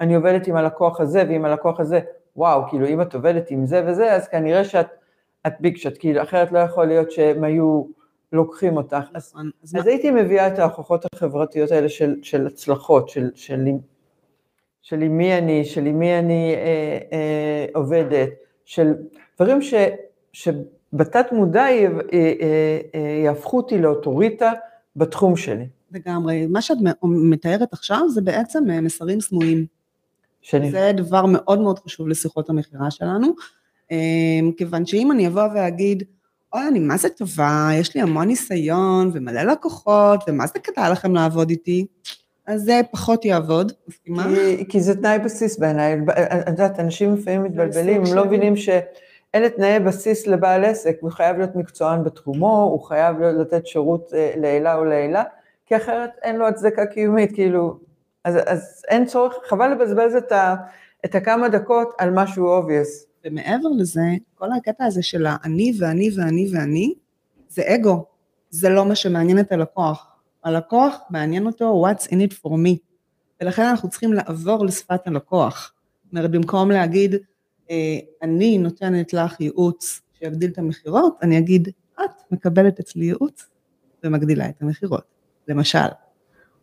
אני עובדת עם הלקוח הזה ועם הלקוח הזה, וואו, כאילו אם את עובדת עם זה וזה, אז כנראה שאת את ביג שot, כאילו אחרת לא יכול להיות שהם היו לוקחים אותך. אז, נכון. אז אז מה- הייתי מביאה את ההוכחות החברתיות האלה של, של הצלחות, של, של, של עם מי אני, של עם מי אני אה, אה, עובדת, של דברים ש, שבתת מודע י- אה, אה, אה, יהפכו אותי לאוטוריטה בתחום שלי. לגמרי. מה שאת מתארת עכשיו זה בעצם אה, מסרים סמויים. שאני, זה דבר מאוד מאוד חשוב לשיחות המכירה שלנו, אה, כיוון שאם אני אבוא ואגיד, אוי, אני מה זה טובה, יש לי המון ניסיון ומלא לקוחות, ומה זה כדאי לכם לעבוד איתי, אז זה פחות יעבוד, מסכימה? כי, כי זה תנאי בסיס בעיניי, את יודעת, אנשים לפעמים מתבלבלים, הם לא מבינים שאלה תנאי בסיס לבעל עסק, הוא חייב להיות מקצוען בתחומו, הוא חייב להיות- לתת שירות אה, לעילה או לעילה, כי אחרת אין לו הצדקה קיומית, כאילו, אז, אז אין צורך, חבל לבזבז את, ה, את הכמה דקות על משהו obvious. ומעבר לזה, כל הקטע הזה של האני ואני ואני ואני, זה אגו, זה לא מה שמעניין את הלקוח. הלקוח מעניין אותו what's in it for me, ולכן אנחנו צריכים לעבור לשפת הלקוח. זאת אומרת, במקום להגיד, אה, אני נותנת לך ייעוץ שיגדיל את המכירות, אני אגיד, את מקבלת אצלי ייעוץ ומגדילה את המכירות, למשל.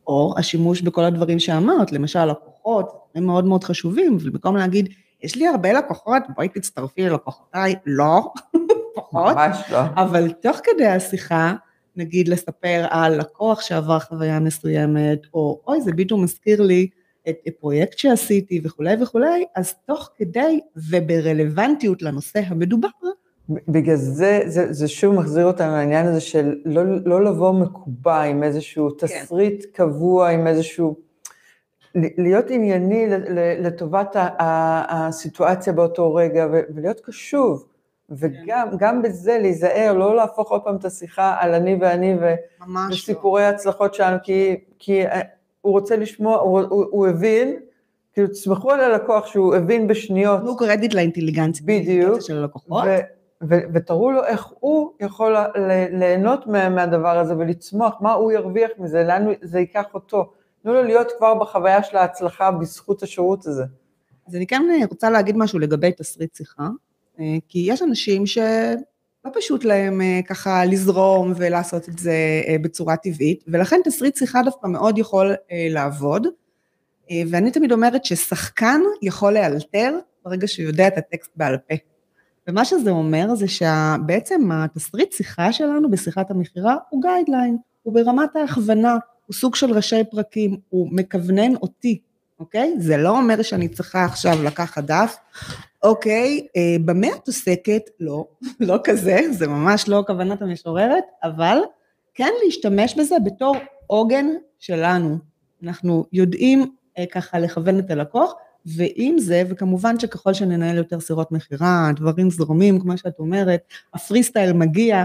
או השימוש בכל הדברים שאמרת, למשל לקוחות, הם מאוד מאוד חשובים, ובמקום להגיד, יש לי הרבה לקוחות, בואי תצטרפי ללקוחותיי, לא, *laughs* פחות, ממש לא. אבל תוך כדי השיחה, נגיד לספר על לקוח שעבר חוויה מסוימת, או אוי, זה פתאום מזכיר לי את פרויקט שעשיתי וכולי וכולי, אז תוך כדי וברלוונטיות לנושא המדובר, בגלל זה, זה, זה שוב מחזיר אותנו לעניין הזה של לא, לא לבוא מקובע עם איזשהו תסריט קבוע, עם איזשהו... להיות ענייני לטובת הסיטואציה באותו רגע, ולהיות קשוב, וגם גם בזה להיזהר, לא להפוך עוד פעם את השיחה על אני ואני ו- לא. וסיפורי ההצלחות שלנו, כי, כי אה, הוא רוצה לשמוע, הוא, הוא, הוא הבין, כאילו תסמכו על הלקוח שהוא הבין בשניות, תנו קרדיט לאינטליגנציה בדיוק. של הלקוחות. ו- ו- ותראו לו איך הוא יכול ליהנות מה- מהדבר הזה ולצמוח, מה הוא ירוויח מזה, לאן זה ייקח אותו. תנו לו להיות כבר בחוויה של ההצלחה בזכות השירות הזה. אז אני כן רוצה להגיד משהו לגבי תסריט שיחה, כי יש אנשים שלא פשוט להם אה, ככה לזרום ולעשות את זה אה, בצורה טבעית, ולכן תסריט שיחה דווקא מאוד יכול אה, לעבוד. אה, ואני תמיד אומרת ששחקן יכול לאלתר ברגע שהוא יודע את הטקסט בעל פה. ומה שזה אומר זה שבעצם התסריט שיחה שלנו בשיחת המכירה הוא guideline, הוא ברמת ההכוונה, הוא סוג של ראשי פרקים, הוא מכוונן אותי, אוקיי? זה לא אומר שאני צריכה עכשיו לקחת דף, אוקיי, אה, במה את עוסקת? לא, לא כזה, זה ממש לא כוונת המשוררת, אבל כן להשתמש בזה בתור עוגן שלנו. אנחנו יודעים אה, ככה לכוון את הלקוח, ועם זה, וכמובן שככל שננהל יותר סירות מכירה, דברים זורמים, כמו שאת אומרת, הפרי סטייל מגיע,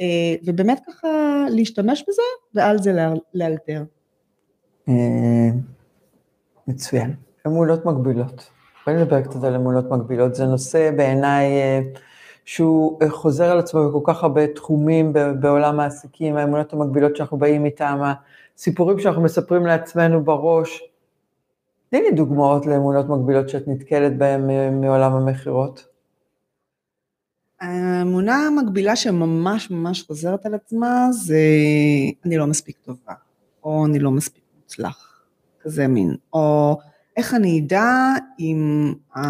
אה, ובאמת ככה להשתמש בזה, ועל זה לאל- לאלתר. אה, מצוין. אמונות מגבילות. בואי נדבר קצת על אמונות מגבילות. זה נושא בעיניי אה, שהוא אה, חוזר על עצמו בכל כך הרבה תחומים בעולם העסקים, האמונות המגבילות שאנחנו באים איתם, הסיפורים שאנחנו מספרים לעצמנו בראש. תני לי דוגמאות לאמונות מגבילות שאת נתקלת בהן אה, מעולם המכירות. האמונה המקבילה שממש ממש חוזרת על עצמה זה אני לא מספיק טובה, או אני לא מספיק מוצלח, כזה מין, או איך אני אדע אם אה,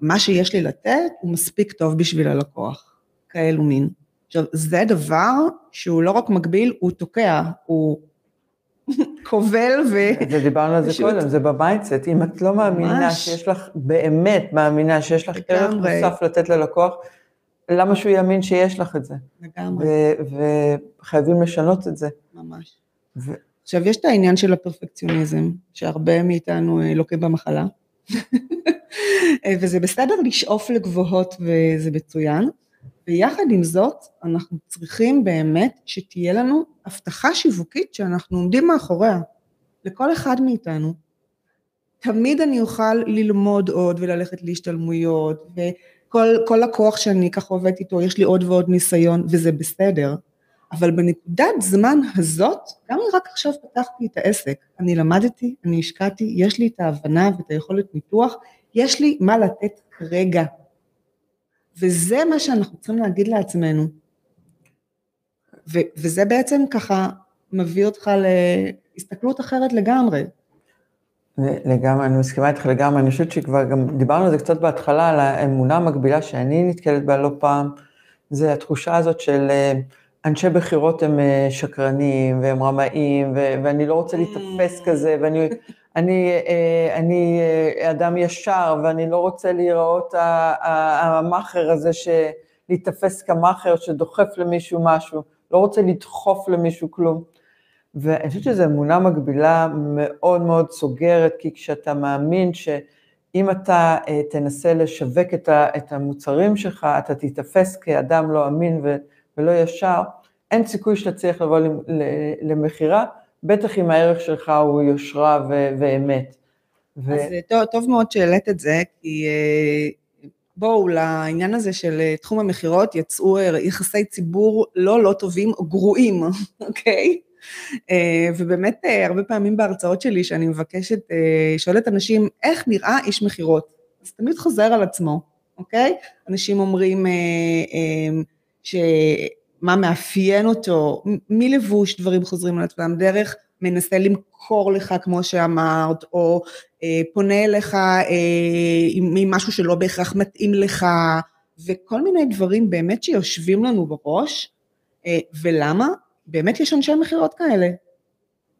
מה שיש לי לתת הוא מספיק טוב בשביל הלקוח, כאלו מין. עכשיו, זה דבר שהוא לא רק מגביל, הוא תוקע, הוא *laughs* כובל ו... זה דיברנו על זה פשוט- קודם, זה ב mindset. אם את לא מאמינה ממש. שיש לך, באמת מאמינה שיש לך ערך. נוסף לתת ללקוח, למה שהוא יאמין שיש לך את זה? לגמרי, ו- וחייבים לשנות את זה. ממש. ו- עכשיו, יש את העניין של הפרפקציוניזם, שהרבה מאיתנו אה, לוקים במחלה, אה, וזה בסדר לשאוף לגבוהות וזה מצוין, ויחד עם זאת, אנחנו צריכים באמת שתהיה לנו הבטחה שיווקית שאנחנו עומדים מאחוריה, לכל אחד מאיתנו. תמיד אני אוכל ללמוד עוד וללכת להשתלמויות, וכל כל לקוח שאני ככה עובדת איתו, יש לי עוד ועוד ניסיון, וזה בסדר. אבל בנקודת זמן הזאת, גם אם רק עכשיו פתחתי את העסק, אני למדתי, אני השקעתי, יש לי את ההבנה ואת היכולת ניתוח, יש לי מה לתת כרגע. וזה מה שאנחנו צריכים להגיד לעצמנו. ו- וזה בעצם ככה מביא אותך להסתכלות אחרת לגמרי. לגמרי, אני מסכימה איתך לגמרי, אני חושבת שכבר גם דיברנו על זה קצת בהתחלה, על האמונה המקבילה שאני נתקלת בה לא פעם, זה התחושה הזאת של אה, אנשי בחירות הם אה, שקרנים והם רמאים, ו- ואני לא רוצה להיתפס Mm. כזה, ואני אני, אה, אני אה, אדם ישר, ואני לא רוצה להיראות המאכר הזה, ש- להיתפס כמאכר שדוחף למישהו משהו, לא רוצה לדחוף למישהו כלום. ואני חושבת שזו אמונה מקבילה מאוד מאוד סוגרת, כי כשאתה מאמין שאם אתה אה, תנסה לשווק את, ה, את המוצרים שלך, אתה תיתפס כאדם לא אמין ו, ולא ישר, אין סיכוי שתצליח לבוא למכירה, בטח אם הערך שלך הוא יושרה ו, ואמת. ו... אז אה, טוב, טוב מאוד שהעלית את זה, כי אה, בואו, לעניין הזה של אה, תחום המכירות יצאו יחסי ציבור לא לא טובים גרועים, *laughs* אוקיי? אה, ובאמת אה, הרבה פעמים בהרצאות שלי שאני מבקשת, אה, שואלת אנשים איך נראה איש מכירות, אז תמיד חוזר על עצמו, אוקיי? אנשים אומרים אה, אה, שמה מאפיין אותו, מלבוש דברים חוזרים על עצמם, דרך מנסה למכור לך כמו שאמרת, או אה, פונה אליך אה, עם, עם משהו שלא בהכרח מתאים לך, וכל מיני דברים באמת שיושבים לנו בראש, אה, ולמה? באמת יש אנשי מכירות כאלה.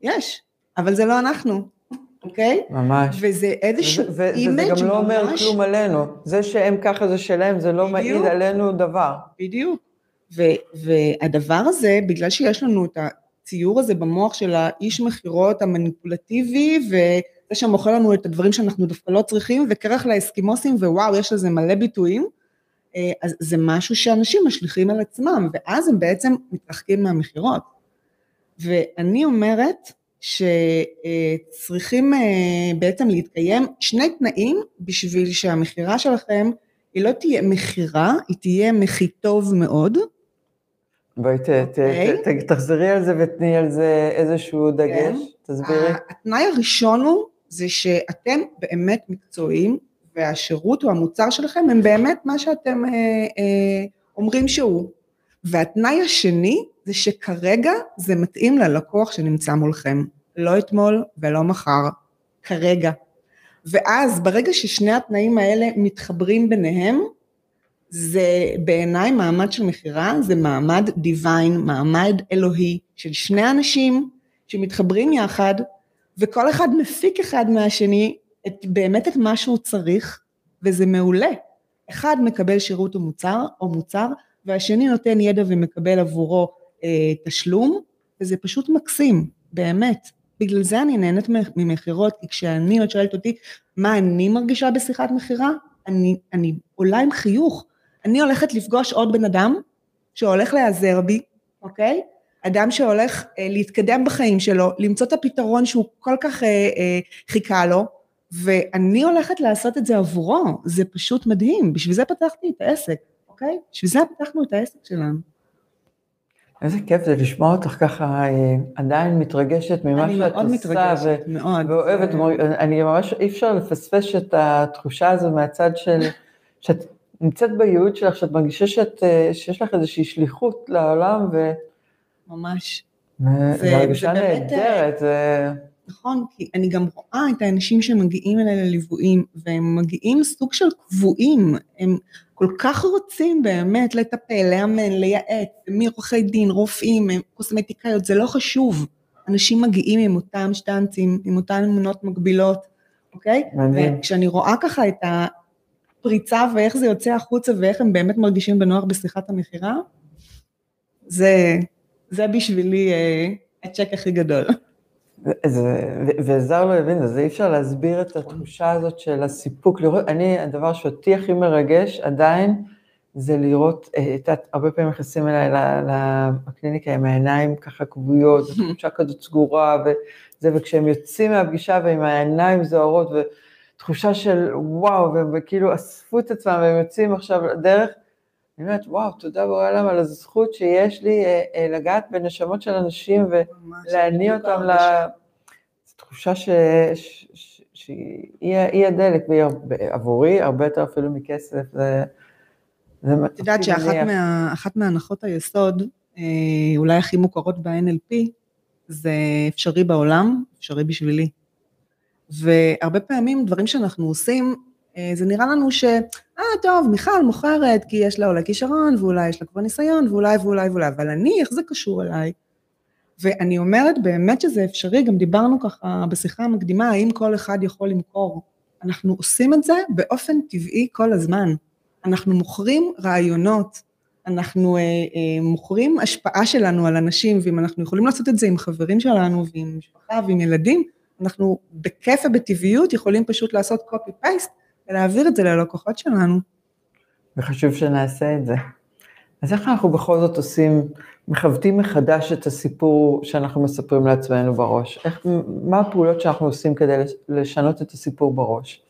יש, אבל זה לא אנחנו, *laughs* אוקיי? ממש. וזה איזשהו image וזה גם לא אומר ממש- כלום עלינו. זה שהם ככה זה שלהם, זה לא מעיד בדיוק. עלינו דבר. בדיוק. ו- והדבר הזה, בגלל שיש לנו את הציור הזה במוח של האיש מכירות המניפולטיבי, וזה שמוכר לנו את הדברים שאנחנו דווקא לא צריכים, וכרך לאסקימוסים, ווואו, יש לזה מלא ביטויים, אה, אז זה משהו שאנשים משליכים על עצמם, ואז הם בעצם מתרחקים מהמכירות. ואני אומרת שצריכים אה, בעצם להתקיים שני תנאים בשביל שהמכירה שלכם היא לא תהיה מכירה, היא תהיה מכי טוב מאוד. בואי ת, ת, אוקיי. ת, ת, תחזרי על זה ותני על זה איזשהו דגש, כן. תסבירי. התנאי הראשון הוא, זה שאתם באמת מקצועיים, והשירות או המוצר שלכם הם באמת מה שאתם אה, אה, אומרים שהוא. והתנאי השני, זה שכרגע זה מתאים ללקוח שנמצא מולכם. לא אתמול ולא מחר, כרגע. ואז ברגע ששני התנאים האלה מתחברים ביניהם, זה בעיניי מעמד של מכירה, זה מעמד דיוויין, מעמד אלוהי של שני אנשים שמתחברים יחד, וכל אחד מפיק אחד מהשני את, באמת את מה שהוא צריך, וזה מעולה. אחד מקבל שירות או מוצר, או מוצר, והשני נותן ידע ומקבל עבורו אה, תשלום, וזה פשוט מקסים, באמת. בגלל זה אני נהנית ממכירות, כי כשאני עוד שואלת אותי מה אני מרגישה בשיחת מכירה, אני, אני עולה עם חיוך. אני הולכת לפגוש עוד בן אדם שהולך להיעזר בי, אוקיי? אדם שהולך אה, להתקדם בחיים שלו, למצוא את הפתרון שהוא כל כך אה, אה, חיכה לו, ואני הולכת לעשות את זה עבורו, זה פשוט מדהים, בשביל זה פתחתי את העסק, אוקיי? בשביל זה פתחנו את העסק שלנו. איזה כיף זה לשמוע אותך ככה אה, עדיין מתרגשת ממה אני שאת מאוד עושה, מתרגשת, ו- מאוד. ואוהבת, אני ממש, אי אפשר לפספס את התחושה הזו מהצד של, שאת נמצאת בייעוד שלך, שאת מרגישה שאת, אה, שיש לך איזושהי שליחות לעולם, ו... ממש. זה- זו הרגשה באמת, נהדרת, זה... נכון? כי אני גם רואה את האנשים שמגיעים אליי לליוויים, והם מגיעים סוג של קבועים, הם כל כך רוצים באמת לטפל, לאמן, לייעץ, מעורכי דין, רופאים, קוסמטיקאיות, זה לא חשוב. אנשים מגיעים עם אותם שטנצים, עם אותן אמונות מגבילות, אוקיי? מדהים. וכשאני רואה ככה את הפריצה ואיך זה יוצא החוצה ואיך הם באמת מרגישים בנוח בשיחת המכירה, זה, זה בשבילי אה, הצ'ק הכי גדול. ו- וזר לא הבין, אז אי אפשר להסביר את התחושה הזאת של הסיפוק. לראות, אני, הדבר שאותי הכי מרגש עדיין, זה לראות, אה, את יודעת, הרבה פעמים נכנסים אליי לקליניקה עם העיניים ככה כבויות, *laughs* ותחושה כזאת סגורה, וזה, וכשהם יוצאים מהפגישה ועם העיניים זוהרות, ותחושה של וואו, והם כאילו אספו את עצמם והם יוצאים עכשיו לדרך, אני אומרת, וואו, תודה בעולם על הזכות שיש לי אה, אה, לגעת בנשמות של אנשים ולהניע אותם ל... זו תחושה. שהיא היא הדלק, והיא עבורי הרבה יותר אפילו מכסף, זה... זה את יודעת שאחת מהנחות היסוד, אה, אולי הכי מוכרות ב-NLP, זה אפשרי בעולם, אפשרי בשבילי. והרבה פעמים דברים שאנחנו עושים, אה, זה נראה לנו ש, אה, טוב, מיכל מוכרת כי יש לה אולי כישרון, ואולי יש לה כבר ניסיון, ואולי ואולי ואולי, אבל אני, איך זה קשור אליי? ואני אומרת באמת שזה אפשרי, גם דיברנו ככה בשיחה המקדימה, האם כל אחד יכול למכור. אנחנו עושים את זה באופן טבעי כל הזמן. אנחנו מוכרים רעיונות, אנחנו אה, אה, מוכרים השפעה שלנו על אנשים, ואם אנחנו יכולים לעשות את זה עם חברים שלנו ועם משפחה ועם ילדים, אנחנו בכיף ובטבעיות יכולים פשוט לעשות copy-paste ולהעביר את זה ללקוחות שלנו. וחשוב שנעשה את זה. אז איך אנחנו בכל זאת עושים, מכוותים מחדש את הסיפור שאנחנו מספרים לעצמנו בראש? איך, מה הפעולות שאנחנו עושים כדי לש- לשנות את הסיפור בראש?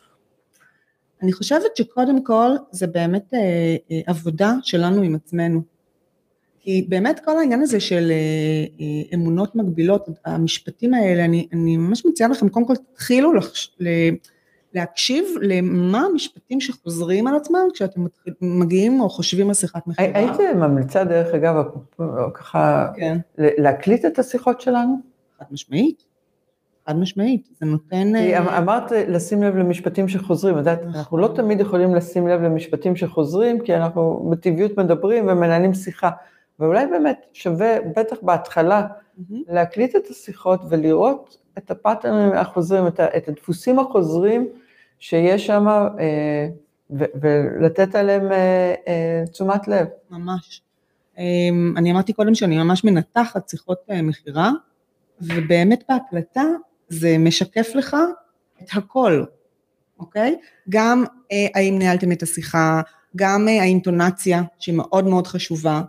אני חושבת שקודם כל זה באמת אה, אה, עבודה שלנו עם עצמנו. כי באמת כל העניין הזה של אה, אה, אמונות מגבילות, המשפטים האלה, אני, אני ממש מציעה לכם, קודם כל תתחילו לחש, ל, להקשיב למה המשפטים שחוזרים על עצמם כשאתם מגיעים או חושבים על שיחת מכירה. הי- הייתי ממליצה דרך אגב, ככה, כן, להקליט את השיחות שלנו? חד משמעית. חד משמעית, זה נותן... כי אה, אמ- אמרת לשים לב למשפטים שחוזרים, את יודעת, אנחנו לא תמיד יכולים לשים לב למשפטים שחוזרים, כי אנחנו בטבעיות מדברים ומנהלים שיחה, ואולי באמת שווה, בטח בהתחלה, מהמם. להקליט את השיחות ולראות את הפאטרנים החוזרים, את, את הדפוסים החוזרים שיש שם, אה, ו, ולתת עליהם אה, אה, תשומת לב. ממש. אמ, אני אמרתי קודם שאני ממש מנתחת שיחות אה, מכירה, ובאמת בהקלטה זה משקף לך את הכל, אוקיי? גם אה, האם ניהלתם את השיחה, גם אה, האינטונציה שהיא מאוד מאוד חשובה,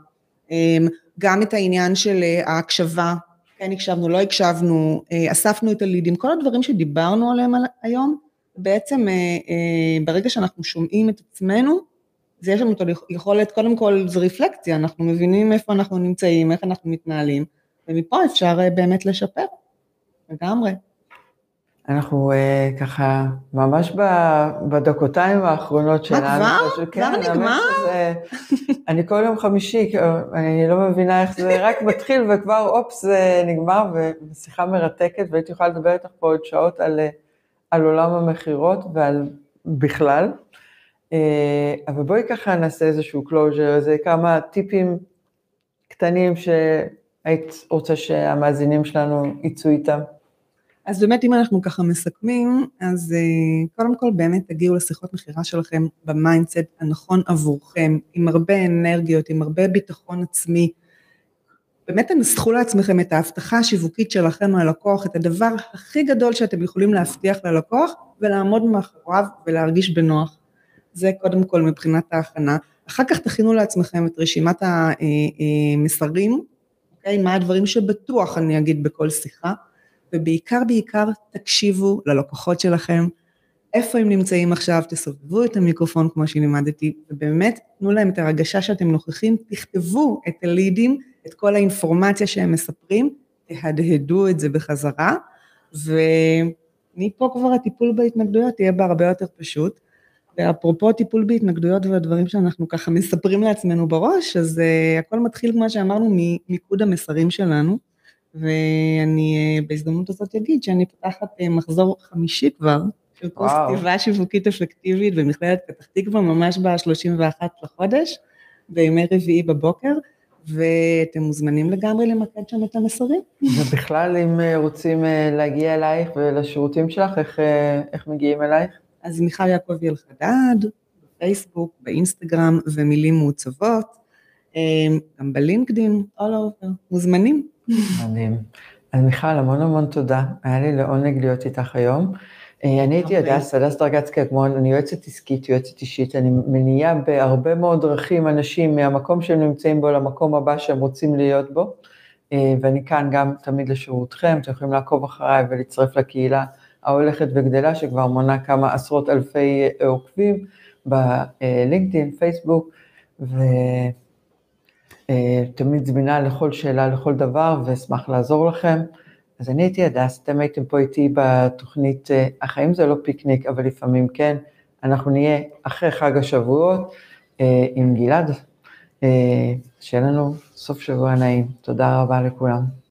גם את העניין של אה, ההקשבה, כן הקשבנו, לא הקשבנו, אה, אספנו את הלידים, כל הדברים שדיברנו עליהם על- היום, בעצם אה, ברגע שאנחנו שומעים את עצמנו, אז יש לנו את היכולת, קודם כל זה רפלקציה, אנחנו מבינים איפה אנחנו נמצאים, איך אנחנו מתנהלים, ומפה אפשר באמת לשפר, לגמרי. אנחנו אה, ככה ממש ב- בדקותיים האחרונות שלנו. כבר? פשוט, כבר כן, האמת נגמר? שזה- אני כל יום חמישי, אני לא מבינה איך זה רק מתחיל וכבר אופס זה נגמר, ושיחה מרתקת, והייתי יכולה לדבר איתך פה עוד שעות על, אה, על עולם המכירות ועל בכלל. אה, אבל בואי ככה נעשה איזשהו closure, איזה כמה טיפים קטנים שהיית רוצה שהמאזינים שלנו יצאו איתם. אז באמת אם אנחנו ככה מסכמים, אז אה, קודם כל באמת תגיעו לשיחות מכירה שלכם ב mindset הנכון עבורכם, עם הרבה אנרגיות, עם הרבה ביטחון עצמי. באמת תנסחו לעצמכם את ההבטחה השיווקית שלכם ללקוח, את הדבר הכי גדול שאתם יכולים להבטיח ללקוח, ולעמוד מאחוריו ולהרגיש בנוח. זה קודם כל מבחינת ההכנה. אחר כך תכינו לעצמכם את רשימת המסרים, אוקיי? מה הדברים שבטוח אני אגיד בכל שיחה. ובעיקר בעיקר תקשיבו ללקוחות שלכם, איפה הם נמצאים עכשיו, תסובבו את המיקרופון כמו שלימדתי, ובאמת תנו להם את הרגשה שאתם נוכחים, תכתבו את הלידים, את כל האינפורמציה שהם מספרים, תהדהדו את זה בחזרה, ומפה כבר הטיפול בהתנגדויות יהיה בה הרבה יותר פשוט. ואפרופו טיפול בהתנגדויות והדברים שאנחנו ככה מספרים לעצמנו בראש, אז uh, הכל מתחיל, כמו שאמרנו, ממיקוד המסרים שלנו. ואני אה, בהזדמנות הזאת אגיד שאני פותחת אה, מחזור חמישי כבר, של קורס. כתיבה שיווקית אפקטיבית במכללת פתח תקווה, ממש ב-31 לחודש, בימי רביעי בבוקר, ואתם מוזמנים לגמרי למקד שם את המסרים. ובכלל, אם אה, רוצים להגיע אלייך ולשירותים שלך, איך, איך מגיעים אלייך? אז מיכל יעקבי אלחדד, בפייסבוק, באינסטגרם, ומילים מעוצבות, גם בלינקדין, all over, מוזמנים. מדהים. אז מיכל, המון המון תודה. היה לי לעונג להיות איתך היום. אה, אני הייתי. הדס, הדס דרגצקי אגמון, אני יועצת עסקית, יועצת אישית, אני מניעה בהרבה מאוד דרכים אנשים מהמקום שהם נמצאים בו למקום הבא שהם רוצים להיות בו, אה, ואני כאן גם תמיד לשירותכם, אתם יכולים לעקוב אחריי ולהצטרף לקהילה ההולכת וגדלה, שכבר מונה כמה עשרות אלפי אה, עוקבים בלינקדאין, פייסבוק, ותמיד זמינה לכל שאלה, לכל דבר, ואשמח לעזור לכם. אז אני הייתי הדס, אתם הייתם פה איתי בתוכנית אה, החיים זה לא פיקניק, אבל לפעמים כן. אנחנו נהיה אחרי חג השבועות אה, עם גלעד. אה, שיהיה לנו סוף שבוע נעים. תודה רבה לכולם.